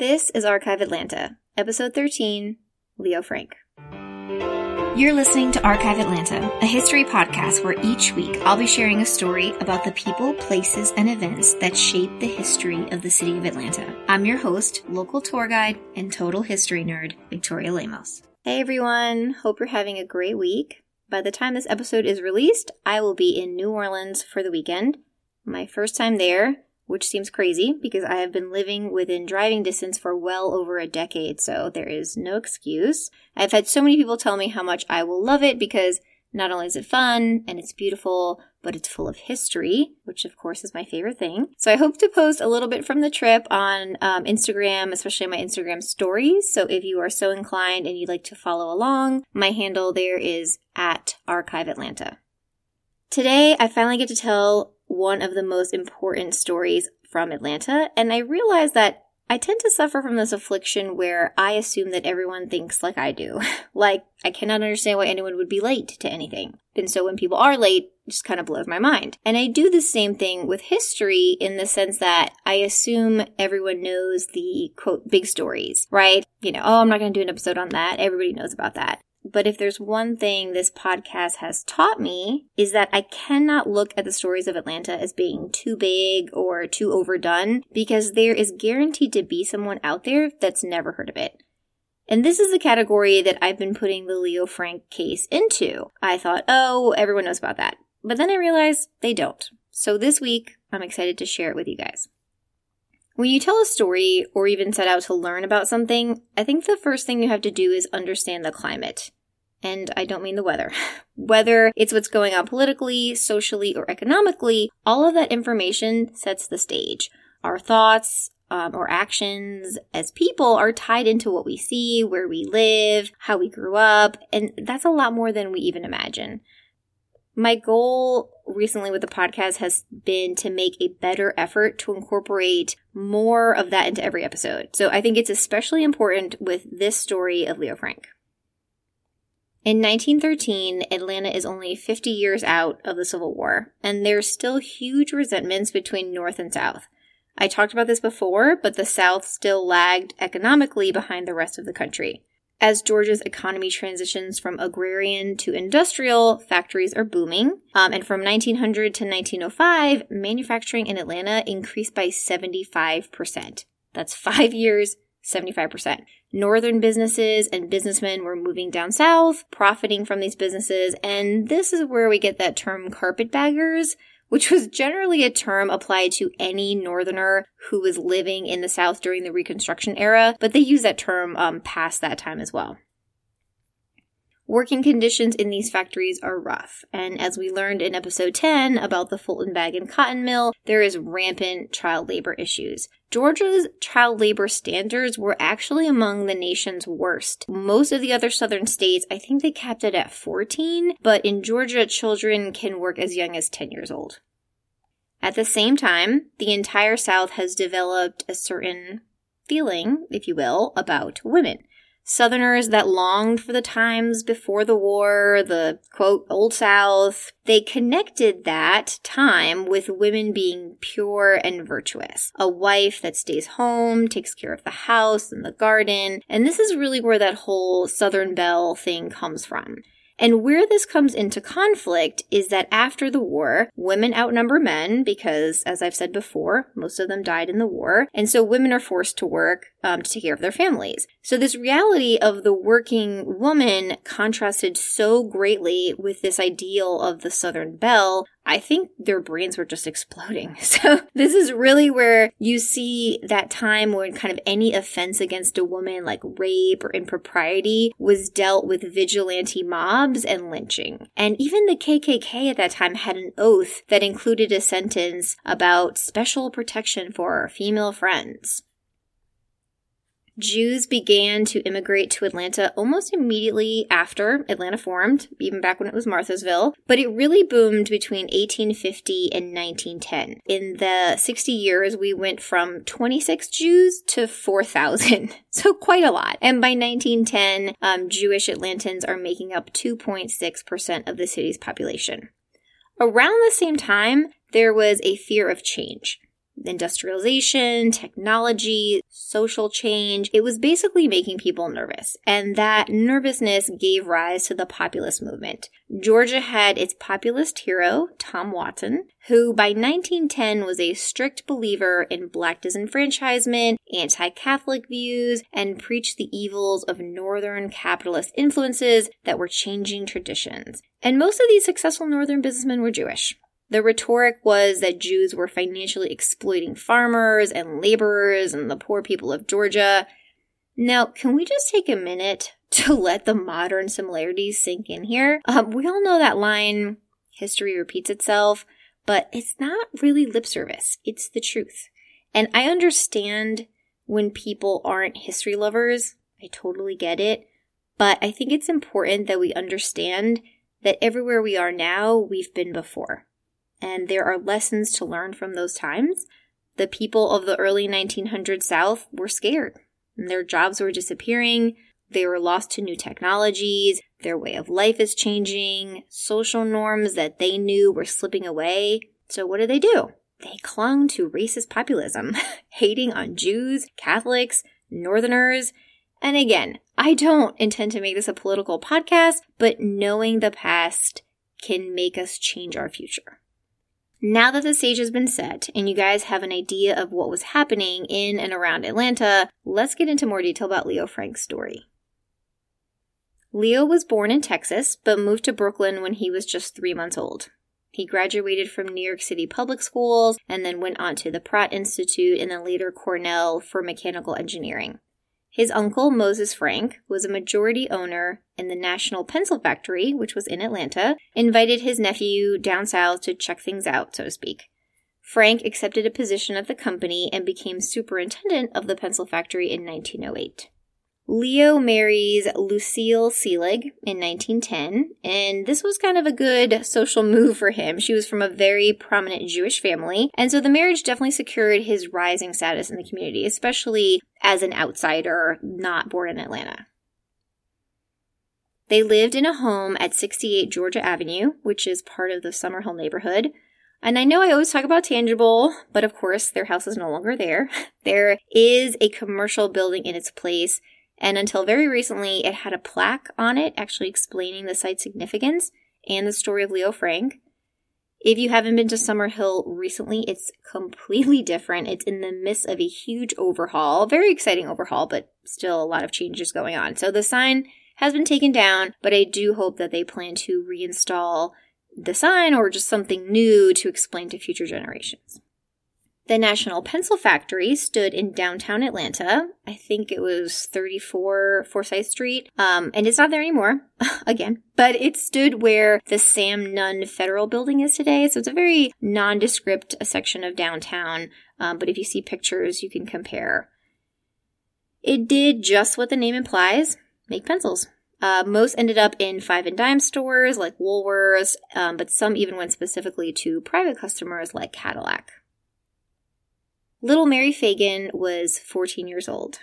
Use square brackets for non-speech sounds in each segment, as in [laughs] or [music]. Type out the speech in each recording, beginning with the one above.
This is Archive Atlanta, episode 13 Leo Frank. You're listening to Archive Atlanta, a history podcast where each week I'll be sharing a story about the people, places, and events that shape the history of the city of Atlanta. I'm your host, local tour guide, and total history nerd, Victoria Lemos. Hey everyone, hope you're having a great week. By the time this episode is released, I will be in New Orleans for the weekend. My first time there, which seems crazy because I have been living within driving distance for well over a decade, so there is no excuse. I've had so many people tell me how much I will love it because not only is it fun and it's beautiful, but it's full of history, which of course is my favorite thing. So I hope to post a little bit from the trip on um, Instagram, especially my Instagram stories. So if you are so inclined and you'd like to follow along, my handle there is at Archive Atlanta. Today, I finally get to tell one of the most important stories from Atlanta, and I realize that I tend to suffer from this affliction where I assume that everyone thinks like I do. [laughs] like, I cannot understand why anyone would be late to anything. And so when people are late, it just kind of blows my mind. And I do the same thing with history in the sense that I assume everyone knows the quote big stories, right? You know, oh, I'm not going to do an episode on that. Everybody knows about that. But if there's one thing this podcast has taught me is that I cannot look at the stories of Atlanta as being too big or too overdone because there is guaranteed to be someone out there that's never heard of it. And this is the category that I've been putting the Leo Frank case into. I thought, oh, everyone knows about that. But then I realized they don't. So this week, I'm excited to share it with you guys. When you tell a story or even set out to learn about something, I think the first thing you have to do is understand the climate. And I don't mean the weather. [laughs] Whether it's what's going on politically, socially, or economically, all of that information sets the stage. Our thoughts, um, or actions as people are tied into what we see, where we live, how we grew up, and that's a lot more than we even imagine. My goal recently with the podcast has been to make a better effort to incorporate more of that into every episode. So I think it's especially important with this story of Leo Frank. In 1913, Atlanta is only 50 years out of the Civil War, and there's still huge resentments between North and South. I talked about this before, but the South still lagged economically behind the rest of the country. As Georgia's economy transitions from agrarian to industrial, factories are booming. Um, and from 1900 to 1905, manufacturing in Atlanta increased by 75%. That's five years, 75%. Northern businesses and businessmen were moving down south, profiting from these businesses, and this is where we get that term carpetbaggers, which was generally a term applied to any northerner who was living in the South during the Reconstruction era, but they use that term um, past that time as well. Working conditions in these factories are rough, and as we learned in episode 10 about the Fulton Bag and Cotton Mill, there is rampant child labor issues. Georgia's child labor standards were actually among the nation's worst. Most of the other southern states, I think they capped it at 14, but in Georgia, children can work as young as 10 years old. At the same time, the entire South has developed a certain feeling, if you will, about women. Southerners that longed for the times before the war, the quote, Old South, they connected that time with women being pure and virtuous. A wife that stays home, takes care of the house and the garden. And this is really where that whole Southern Belle thing comes from. And where this comes into conflict is that after the war, women outnumber men because, as I've said before, most of them died in the war. And so women are forced to work um, to take care of their families. So this reality of the working woman contrasted so greatly with this ideal of the Southern belle I think their brains were just exploding. [laughs] So this is really where you see that time when kind of any offense against a woman like rape or impropriety was dealt with vigilante mobs and lynching. And even the KKK at that time had an oath that included a sentence about special protection for female friends. Jews began to immigrate to Atlanta almost immediately after Atlanta formed, even back when it was Marthasville, but it really boomed between 1850 and 1910. In the 60 years, we went from 26 Jews to 4,000, [laughs] so quite a lot. And by 1910, um, Jewish Atlantans are making up 2.6% of the city's population. Around the same time, there was a fear of change. Industrialization, technology, social change. It was basically making people nervous. And that nervousness gave rise to the populist movement. Georgia had its populist hero, Tom Watson, who by 1910 was a strict believer in black disenfranchisement, anti-Catholic views, and preached the evils of northern capitalist influences that were changing traditions. And most of these successful northern businessmen were Jewish. The rhetoric was that Jews were financially exploiting farmers and laborers and the poor people of Georgia. Now, can we just take a minute [laughs] to let the modern similarities sink in here? Um, we all know that line, history repeats itself, but it's not really lip service. It's the truth. And I understand when people aren't history lovers. I totally get it. But I think it's important that we understand that everywhere we are now, we've been before and there are lessons to learn from those times. The people of the early 1900s South were scared. Their jobs were disappearing. They were lost to new technologies. Their way of life is changing. Social norms that they knew were slipping away. So what did they do? They clung to racist populism, [laughs] hating on Jews, Catholics, Northerners. And again, I don't intend to make this a political podcast, but knowing the past can make us change our future. Now that the stage has been set and you guys have an idea of what was happening in and around Atlanta, let's get into more detail about Leo Frank's story. Leo was born in Texas, but moved to Brooklyn when he was just three months old. He graduated from New York City public schools and then went on to the Pratt Institute and then later Cornell for mechanical engineering. His uncle, Moses Frank, was a majority owner in the National Pencil Factory, which was in Atlanta, invited his nephew down south to check things out, so to speak. Frank accepted a position at the company and became superintendent of the pencil factory in 1908. Leo marries Lucille Selig in 1910, and this was kind of a good social move for him. She was from a very prominent Jewish family, and so the marriage definitely secured his rising status in the community, especially as an outsider not born in Atlanta. They lived in a home at 68 Georgia Avenue, which is part of the Summerhill neighborhood. And I know I always talk about tangible, but of course their house is no longer there. [laughs] There is a commercial building in its place and until very recently, it had a plaque on it actually explaining the site's significance and the story of Leo Frank. If you haven't been to Summerhill recently, it's completely [laughs] different. It's in the midst of a huge overhaul, very exciting overhaul, but still a lot of changes going on. So the sign has been taken down, but I do hope that they plan to reinstall the sign or just something new to explain to future generations. The National Pencil Factory stood in downtown Atlanta. I think it was 34 Forsyth Street. Um, and it's not there anymore, [laughs] again, but it stood where the Sam Nunn Federal Building is today. So it's a very nondescript section of downtown. Um, but if you see pictures, you can compare. It did just what the name implies make pencils. Uh, most ended up in five and dime stores like Woolworths, um, but some even went specifically to private customers like Cadillac. Little Mary Phagan was 14 years old.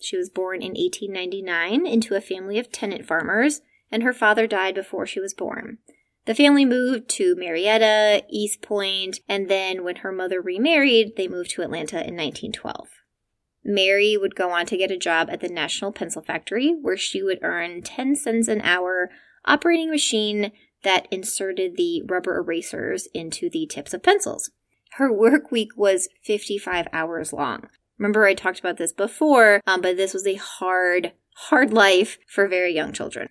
She was born in 1899 into a family of tenant farmers, and her father died before she was born. The family moved to Marietta, East Point, and then when her mother remarried, they moved to Atlanta in 1912. Mary would go on to get a job at the National Pencil Factory, where she would earn 10 cents an hour operating a machine that inserted the rubber erasers into the tips of pencils. Her work week was 55 hours long. Remember, I talked about this before, um, but this was a hard, hard life for very young children.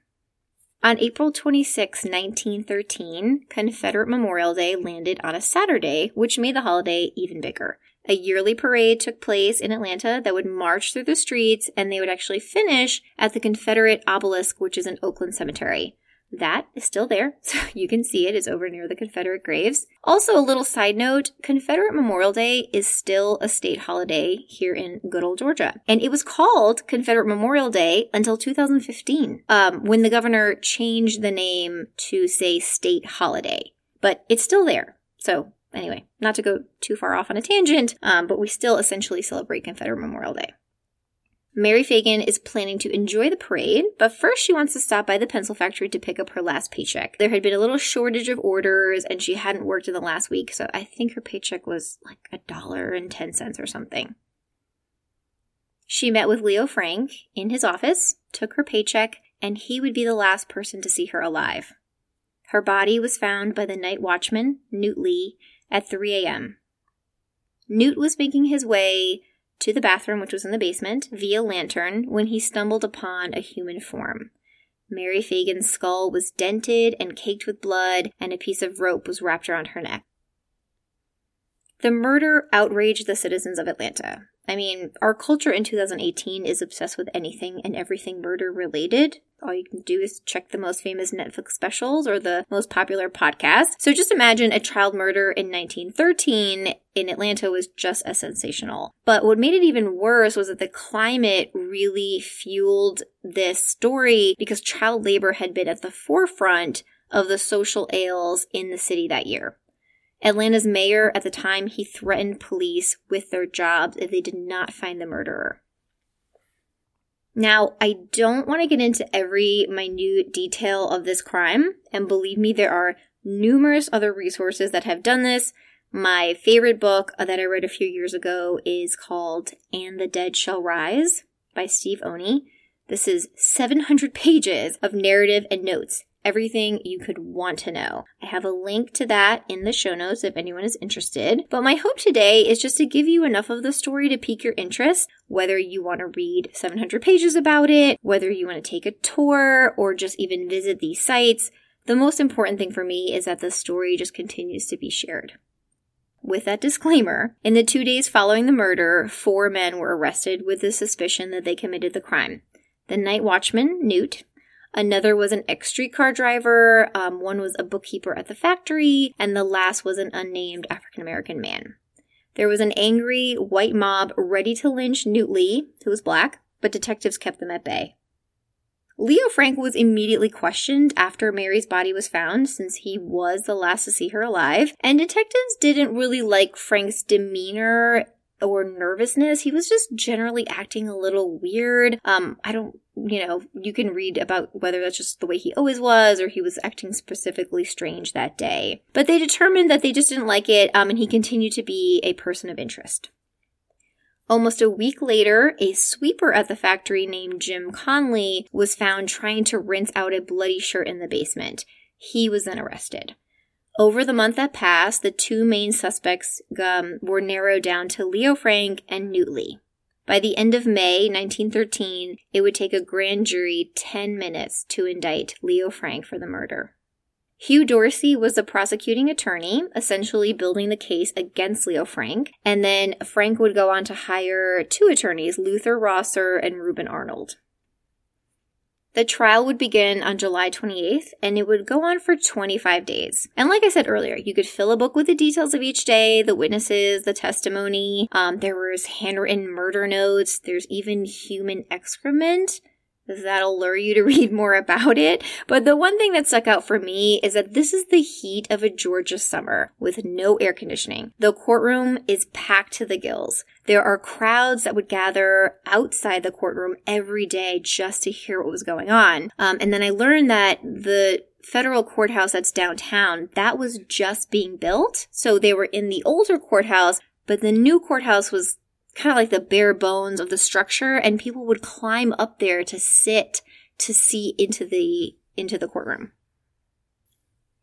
On April 26, 1913, Confederate Memorial Day landed on a Saturday, which made the holiday even bigger. A yearly parade took place in Atlanta that would march through the streets, and they would actually finish at the Confederate obelisk, which is in Oakland Cemetery. That is still there, [laughs] so you can see it is over near the Confederate graves. Also, a little side note Confederate Memorial Day is still a state holiday here in good old Georgia. And it was called Confederate Memorial Day until 2015, um, when the governor changed the name to say state holiday. But it's still there. So, anyway, not to go too far off on a tangent, um, but we still essentially celebrate Confederate Memorial Day. Mary Phagan is planning to enjoy the parade, but first she wants to stop by the pencil factory to pick up her last paycheck. There had been a little shortage of orders and she hadn't worked in the last week, so I think her paycheck was like a dollar and ten cents or something. She met with Leo Frank in his office, took her paycheck, and he would be the last person to see her alive. Her body was found by the night watchman, Newt Lee, at 3 a.m. Newt was making his way to the bathroom, which was in the basement, via lantern when he stumbled upon a human form. Mary Phagan's skull was dented and caked with blood, and a piece of rope was wrapped around her neck. The murder outraged the citizens of Atlanta. I mean, our culture in 2018 is obsessed with anything and everything murder related. All you can do is check the most famous Netflix specials or the most popular podcasts. So just imagine a child murder in 1913 in Atlanta was just as sensational. But what made it even worse was that the climate really fueled this story because child labor had been at the forefront of the social ails in the city that year. Atlanta's mayor at the time, he threatened police with their jobs if they did not find the murderer. Now, I don't want to get into every minute detail of this crime, and believe me, there are numerous other resources that have done this. My favorite book that I read a few years ago is called And the Dead Shall Rise by Steve Oney. This is 700 pages of narrative and notes everything you could want to know. I have a link to that in the show notes if anyone is interested. But my hope today is just to give you enough of the story to pique your interest, whether you want to read 700 pages about it, whether you want to take a tour, or just even visit these sites. The most important thing for me is that the story just continues to be shared. With that disclaimer, in the two days following the murder, four men were arrested with the suspicion that they committed the crime. The night watchman, Newt, Another was an ex streetcar driver. Um, one was a bookkeeper at the factory. And the last was an unnamed African American man. There was an angry white mob ready to lynch Newt Lee, who was black, but detectives kept them at bay. Leo Frank was immediately questioned after Mary's body was found, since he was the last to see her alive, and detectives didn't really like Frank's demeanor or nervousness. He was just generally acting a little weird. Um, I don't, you know, you can read about whether that's just the way he always was or he was acting specifically strange that day. But they determined that they just didn't like it, um, and he continued to be a person of interest. Almost a week later, a sweeper at the factory named Jim Conley was found trying to rinse out a bloody shirt in the basement. He was then arrested. Over the month that passed, the two main suspects um, were narrowed down to Leo Frank and Newt Lee. By the end of May 1913, it would take a grand jury 10 minutes to indict Leo Frank for the murder. Hugh Dorsey was the prosecuting attorney, essentially building the case against Leo Frank, and then Frank would go on to hire two attorneys, Luther Rosser and Reuben Arnold. The trial would begin on July 28th and it would go on for 25 days. And like I said earlier, you could fill a book with the details of each day, the witnesses, the testimony. Um, there was handwritten murder notes. There's even human excrement that'll lure you to [laughs] read more about it. But the one thing that stuck out for me is that this is the heat of a Georgia summer with no air conditioning. The courtroom is packed to the gills. There are crowds that would gather outside the courtroom every day just to hear what was going on. Um, and then I learned that the federal courthouse that's downtown, that was just being built. So they were in the older courthouse, but the new courthouse was kind of like the bare bones of the structure and people would climb up there to sit to see into the into the courtroom.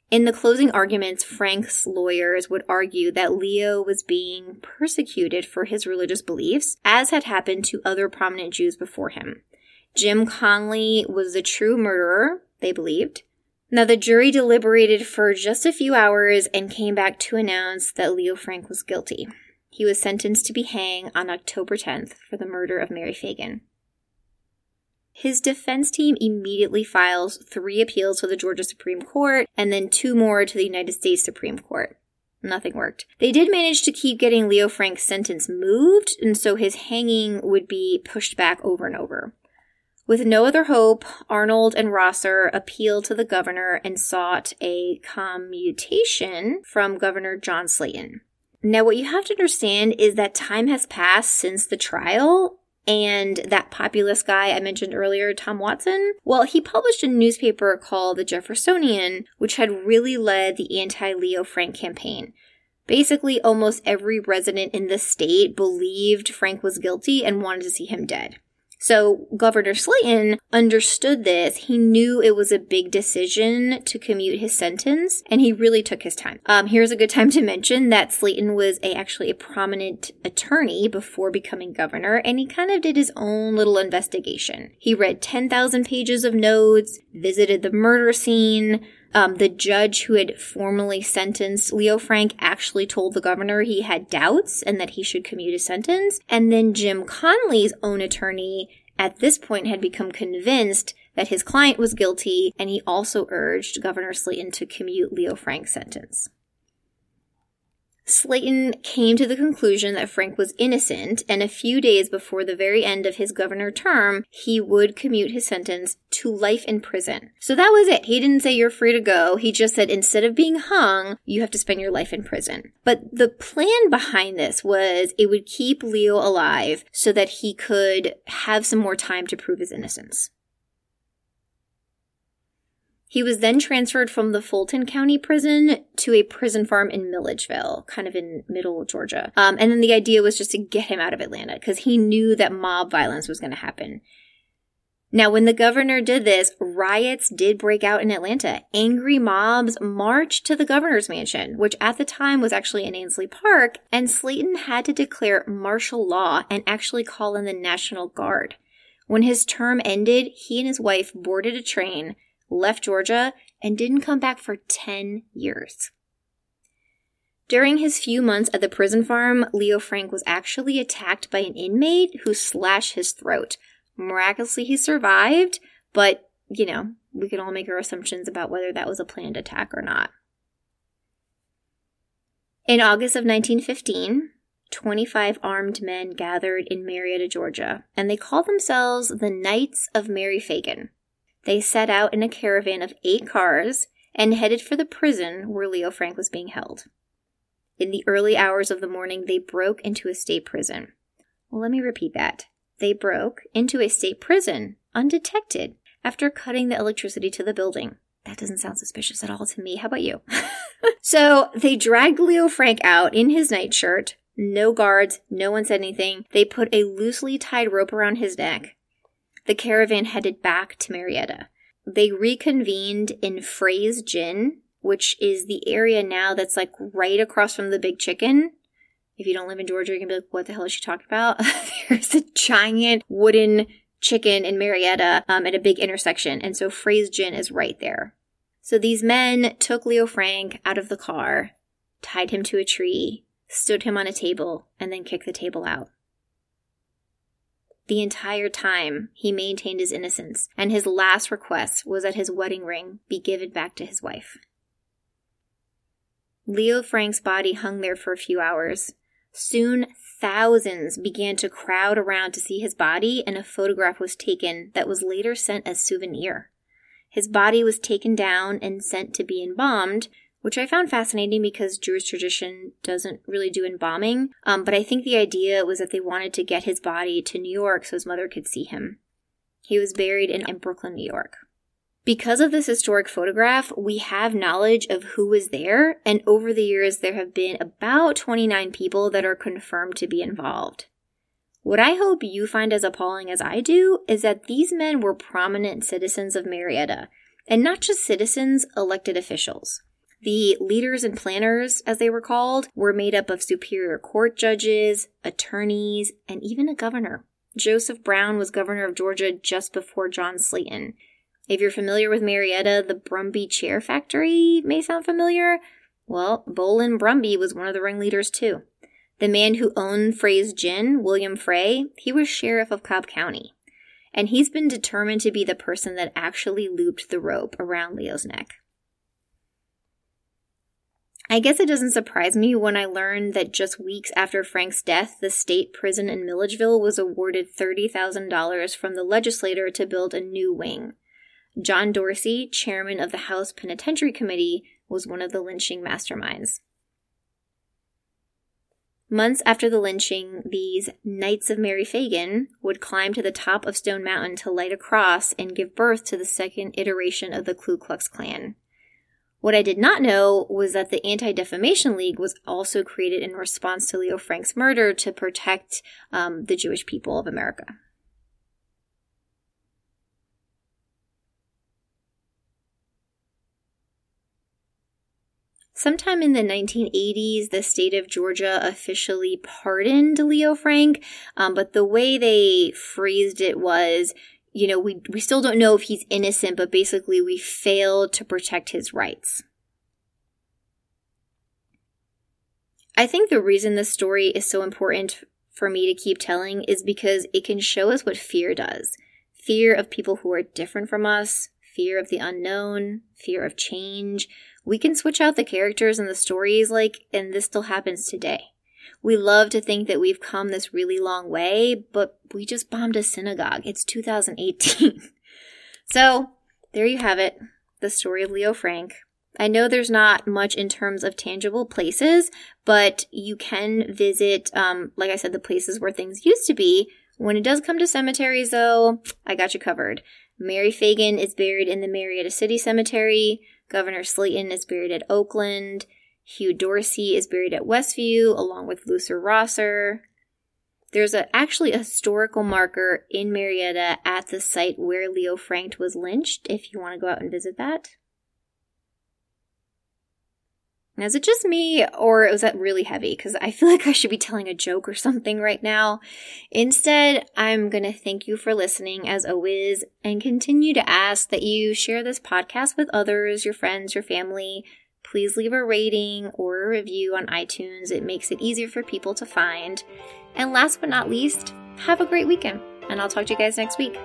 In the closing arguments, Frank's lawyers would argue that Leo was being persecuted for his religious beliefs, as had happened to other prominent Jews before him. Jim Conley was the true murderer, they believed. Now, the jury deliberated for just a few hours and came back to announce that Leo Frank was guilty. He was sentenced to be hanged on October 10th for the murder of Mary Phagan. His defense team immediately files three appeals to the Georgia Supreme Court and then two more to the United States Supreme Court. Nothing worked. They did manage to keep getting Leo Frank's sentence moved, and so his hanging would be pushed back over and over. With no other hope, Arnold and Rosser appealed to the governor and sought a commutation from Governor John Slaton. Now, what you have to understand is that time has passed since the trial, And that populist guy I mentioned earlier, Tom Watson, well, he published a newspaper called the Jeffersonian, which had really led the anti Leo Frank campaign. Basically, almost every resident in the state believed Frank was guilty and wanted to see him dead. So Governor Slaton understood this. He knew it was a big decision to commute his sentence, and he really took his time. Um, here's a good time to mention that Slaton was a, actually a prominent attorney before becoming governor, and he kind of did his own little investigation. He read 10,000 pages of notes, visited the murder scene, um, the judge who had formally sentenced Leo Frank actually told the governor he had doubts and that he should commute his sentence. And then Jim Conley's own attorney at this point had become convinced that his client was guilty, and he also urged Governor Slaton to commute Leo Frank's sentence. Slaton came to the conclusion that Frank was innocent, and a few days before the very end of his governor term, he would commute his sentence to life in prison. So that was it. He didn't say you're free to go. He just said instead of being hung, you have to spend your life in prison. But the plan behind this was it would keep Leo alive so that he could have some more time to prove his innocence. He was then transferred from the Fulton County prison to a prison farm in Milledgeville, kind of in middle Georgia. Um, and then the idea was just to get him out of Atlanta because he knew that mob violence was going to happen. Now, when the governor did this, riots did break out in Atlanta. Angry mobs marched to the governor's mansion, which at the time was actually in Ansley Park, and Slaton had to declare martial law and actually call in the National Guard. When his term ended, he and his wife boarded a train left Georgia, and didn't come back for 10 years. During his few months at the prison farm, Leo Frank was actually attacked by an inmate who slashed his throat. Miraculously, he survived, but, you know, we can all make our assumptions about whether that was a planned attack or not. In August of 1915, 25 armed men gathered in Marietta, Georgia, and they called themselves the Knights of Mary Phagan they set out in a caravan of eight cars and headed for the prison where Leo Frank was being held. In the early hours of the morning, they broke into a state prison. Well, let me repeat that. They broke into a state prison undetected after cutting the electricity to the building. That doesn't sound suspicious at all to me. How about you? [laughs] so they dragged Leo Frank out in his nightshirt. No guards, no one said anything. They put a loosely tied rope around his neck the caravan headed back to Marietta. They reconvened in Frey's Gin, which is the area now that's like right across from the Big Chicken. If you don't live in Georgia, you can be like, what the hell is she talking about? [laughs] There's a giant wooden chicken in Marietta um, at a big intersection. And so Frey's Gin is right there. So these men took Leo Frank out of the car, tied him to a tree, stood him on a table, and then kicked the table out. The entire time, he maintained his innocence, and his last request was that his wedding ring be given back to his wife. Leo Frank's body hung there for a few hours. Soon, thousands began to crowd around to see his body, and a photograph was taken that was later sent as souvenir. His body was taken down and sent to be embalmed, which I found fascinating because Jewish tradition doesn't really do embalming. Um, but I think the idea was that they wanted to get his body to New York so his mother could see him. He was buried in, in Brooklyn, New York. Because of this historic photograph, we have knowledge of who was there, and over the years, there have been about 29 people that are confirmed to be involved. What I hope you find as appalling as I do is that these men were prominent citizens of Marietta, and not just citizens, elected officials. The leaders and planners, as they were called, were made up of superior court judges, attorneys, and even a governor. Joseph Brown was governor of Georgia just before John Slaton. If you're familiar with Marietta, the Brumby Chair Factory may sound familiar. Well, Bolin Brumby was one of the ringleaders too. The man who owned Frey's Gin, William Frey, he was sheriff of Cobb County. And he's been determined to be the person that actually looped the rope around Leo's neck. I guess it doesn't surprise me when I learned that just weeks after Frank's death, the state prison in Milledgeville was awarded $30,000 from the legislature to build a new wing. John Dorsey, chairman of the House Penitentiary Committee, was one of the lynching masterminds. Months after the lynching, these Knights of Mary Phagan would climb to the top of Stone Mountain to light a cross and give birth to the second iteration of the Ku Klux Klan. What I did not know was that the Anti Defamation League was also created in response to Leo Frank's murder to protect um, the Jewish people of America. Sometime in the 1980s, the state of Georgia officially pardoned Leo Frank, um, but the way they phrased it was, you know, we, we still don't know if he's innocent, but basically we failed to protect his rights. I think the reason this story is so important for me to keep telling is because it can show us what fear does. Fear of people who are different from us, fear of the unknown, fear of change, we can switch out the characters and the stories, like, and this still happens today. We love to think that we've come this really long way, but we just bombed a synagogue. It's 2018. [laughs] so, there you have it the story of Leo Frank. I know there's not much in terms of tangible places, but you can visit, um, like I said, the places where things used to be. When it does come to cemeteries, though, I got you covered. Mary Phagan is buried in the Marietta City Cemetery. Governor Slaton is buried at Oakland. Hugh Dorsey is buried at Westview, along with Luther Rosser. There's a, actually a historical marker in Marietta at the site where Leo Frank was lynched, if you want to go out and visit that. Is it just me, or was that really heavy? Because I feel [laughs] like I should be telling a joke or something right now. Instead, I'm going to thank you for listening as always and continue to ask that you share this podcast with others, your friends, your family. Please leave a rating or a review on iTunes. It makes it easier for people to find. And last but not least, have a great weekend, and I'll talk to you guys next week.